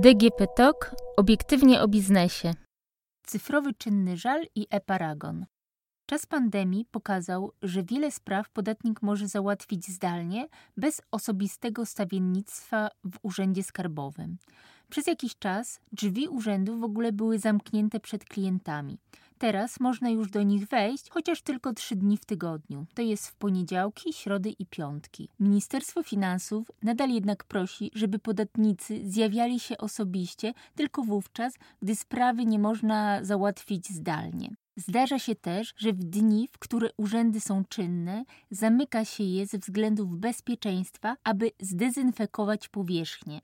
DGP TOK obiektywnie o biznesie. Cyfrowy czynny żal i e-paragon. Czas pandemii pokazał, że wiele spraw podatnik może załatwić zdalnie, bez osobistego stawiennictwa w urzędzie skarbowym. Przez jakiś czas drzwi urzędu w ogóle były zamknięte przed klientami. Teraz można już do nich wejść, chociaż tylko trzy dni w tygodniu. To jest w poniedziałki, środy i piątki. Ministerstwo Finansów nadal jednak prosi, żeby podatnicy zjawiali się osobiście tylko wówczas, gdy sprawy nie można załatwić zdalnie. Zdarza się też, że w dni, w które urzędy są czynne, zamyka się je ze względów bezpieczeństwa, aby zdezynfekować powierzchnię.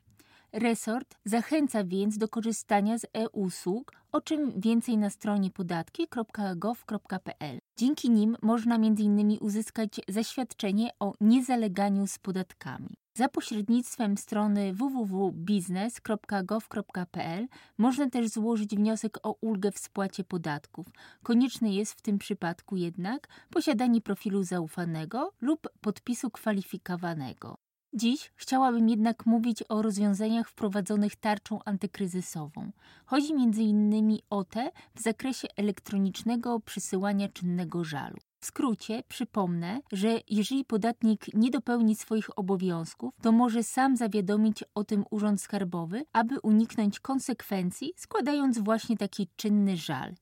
Resort zachęca więc do korzystania z e-usług, o czym więcej na stronie podatki.gov.pl. Dzięki nim można m.in. uzyskać zaświadczenie o niezaleganiu z podatkami. Za pośrednictwem strony www.biznes.gov.pl można też złożyć wniosek o ulgę w spłacie podatków. Konieczne jest w tym przypadku jednak posiadanie profilu zaufanego lub podpisu kwalifikowanego. Dziś chciałabym jednak mówić o rozwiązaniach wprowadzonych tarczą antykryzysową. Chodzi m.in. o te w zakresie elektronicznego przysyłania czynnego żalu. W skrócie przypomnę, że jeżeli podatnik nie dopełni swoich obowiązków, to może sam zawiadomić o tym Urząd Skarbowy, aby uniknąć konsekwencji, składając właśnie taki czynny żal.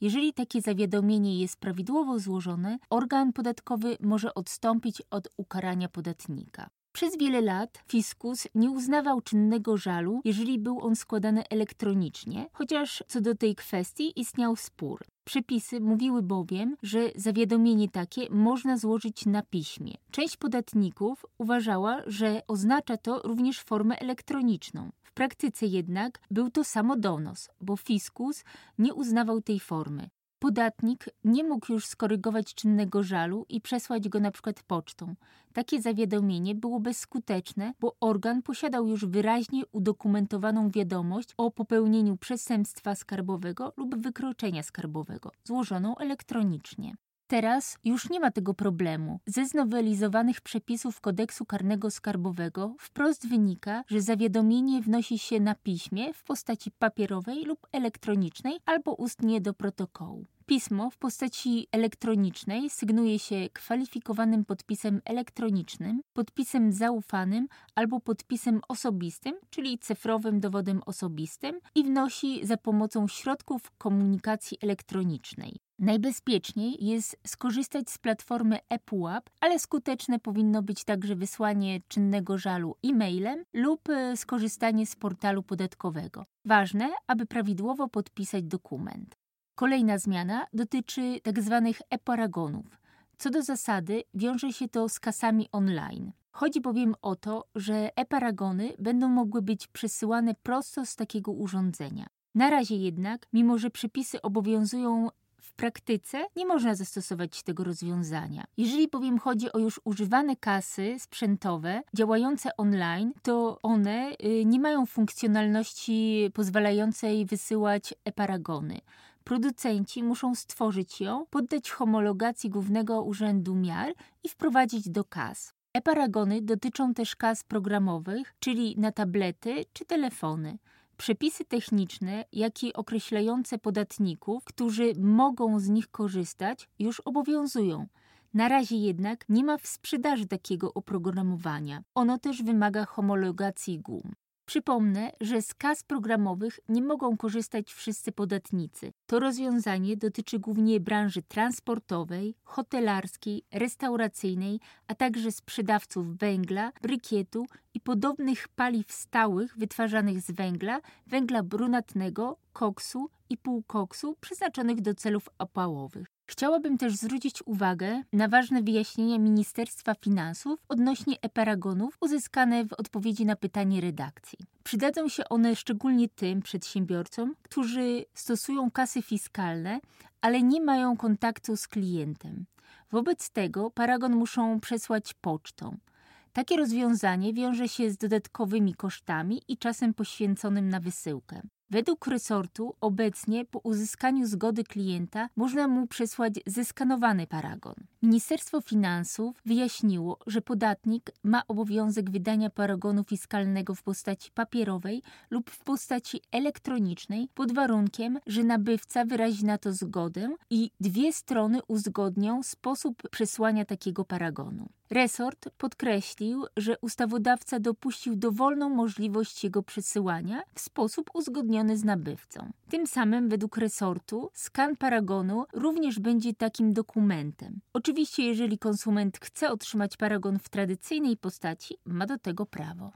Jeżeli takie zawiadomienie jest prawidłowo złożone, organ podatkowy może odstąpić od ukarania podatnika. Przez wiele lat fiskus nie uznawał czynnego żalu, jeżeli był on składany elektronicznie, chociaż co do tej kwestii istniał spór. Przepisy mówiły bowiem, że zawiadomienie takie można złożyć na piśmie. Część podatników uważała, że oznacza to również formę elektroniczną. W praktyce jednak był to samo donos, bo fiskus nie uznawał tej formy. Podatnik nie mógł już skorygować czynnego żalu i przesłać go na przykład pocztą. Takie zawiadomienie było bezskuteczne, bo organ posiadał już wyraźnie udokumentowaną wiadomość o popełnieniu przestępstwa skarbowego lub wykroczenia skarbowego, złożoną elektronicznie. Teraz już nie ma tego problemu. Ze znowelizowanych przepisów kodeksu karnego skarbowego wprost wynika, że zawiadomienie wnosi się na piśmie w postaci papierowej lub elektronicznej albo ustnie do protokołu. Pismo w postaci elektronicznej sygnuje się kwalifikowanym podpisem elektronicznym, podpisem zaufanym albo podpisem osobistym, czyli cyfrowym dowodem osobistym i wnosi za pomocą środków komunikacji elektronicznej. Najbezpieczniej jest skorzystać z platformy ePUAP, ale skuteczne powinno być także wysłanie czynnego żalu e-mailem lub e, skorzystanie z portalu podatkowego. Ważne, aby prawidłowo podpisać dokument. Kolejna zmiana dotyczy tzw. Tak e-paragonów. Co do zasady wiąże się to z kasami online. Chodzi bowiem o to, że e-paragony będą mogły być przesyłane prosto z takiego urządzenia. Na razie jednak, mimo że przepisy obowiązują w praktyce nie można zastosować tego rozwiązania. Jeżeli bowiem chodzi o już używane kasy sprzętowe działające online, to one y, nie mają funkcjonalności pozwalającej wysyłać e-paragony. Producenci muszą stworzyć ją, poddać homologacji Głównego Urzędu Miar i wprowadzić do kas. E-paragony dotyczą też kas programowych, czyli na tablety czy telefony. Przepisy techniczne, jak i określające podatników, którzy mogą z nich korzystać, już obowiązują. Na razie jednak nie ma w sprzedaży takiego oprogramowania. Ono też wymaga homologacji GUM. Przypomnę, że z kas programowych nie mogą korzystać wszyscy podatnicy. To rozwiązanie dotyczy głównie branży transportowej, hotelarskiej, restauracyjnej, a także sprzedawców węgla, brykietu i podobnych paliw stałych wytwarzanych z węgla, węgla brunatnego, koksu i półkoksu przeznaczonych do celów opałowych. Chciałabym też zwrócić uwagę na ważne wyjaśnienia Ministerstwa Finansów odnośnie e-paragonów uzyskane w odpowiedzi na pytanie redakcji. Przydadzą się one szczególnie tym przedsiębiorcom, którzy stosują kasy fiskalne, ale nie mają kontaktu z klientem. Wobec tego paragon muszą przesłać pocztą. Takie rozwiązanie wiąże się z dodatkowymi kosztami i czasem poświęconym na wysyłkę. Według resortu obecnie po uzyskaniu zgody klienta można mu przesłać zeskanowany paragon. Ministerstwo Finansów wyjaśniło, że podatnik ma obowiązek wydania paragonu fiskalnego w postaci papierowej lub w postaci elektronicznej pod warunkiem, że nabywca wyrazi na to zgodę i dwie strony uzgodnią sposób przesłania takiego paragonu. Resort podkreślił, że ustawodawca dopuścił dowolną możliwość jego przesyłania w sposób uzgodniony z nabywcą. Tym samym, według resortu, skan paragonu również będzie takim dokumentem. Oczywiście, jeżeli konsument chce otrzymać paragon w tradycyjnej postaci, ma do tego prawo.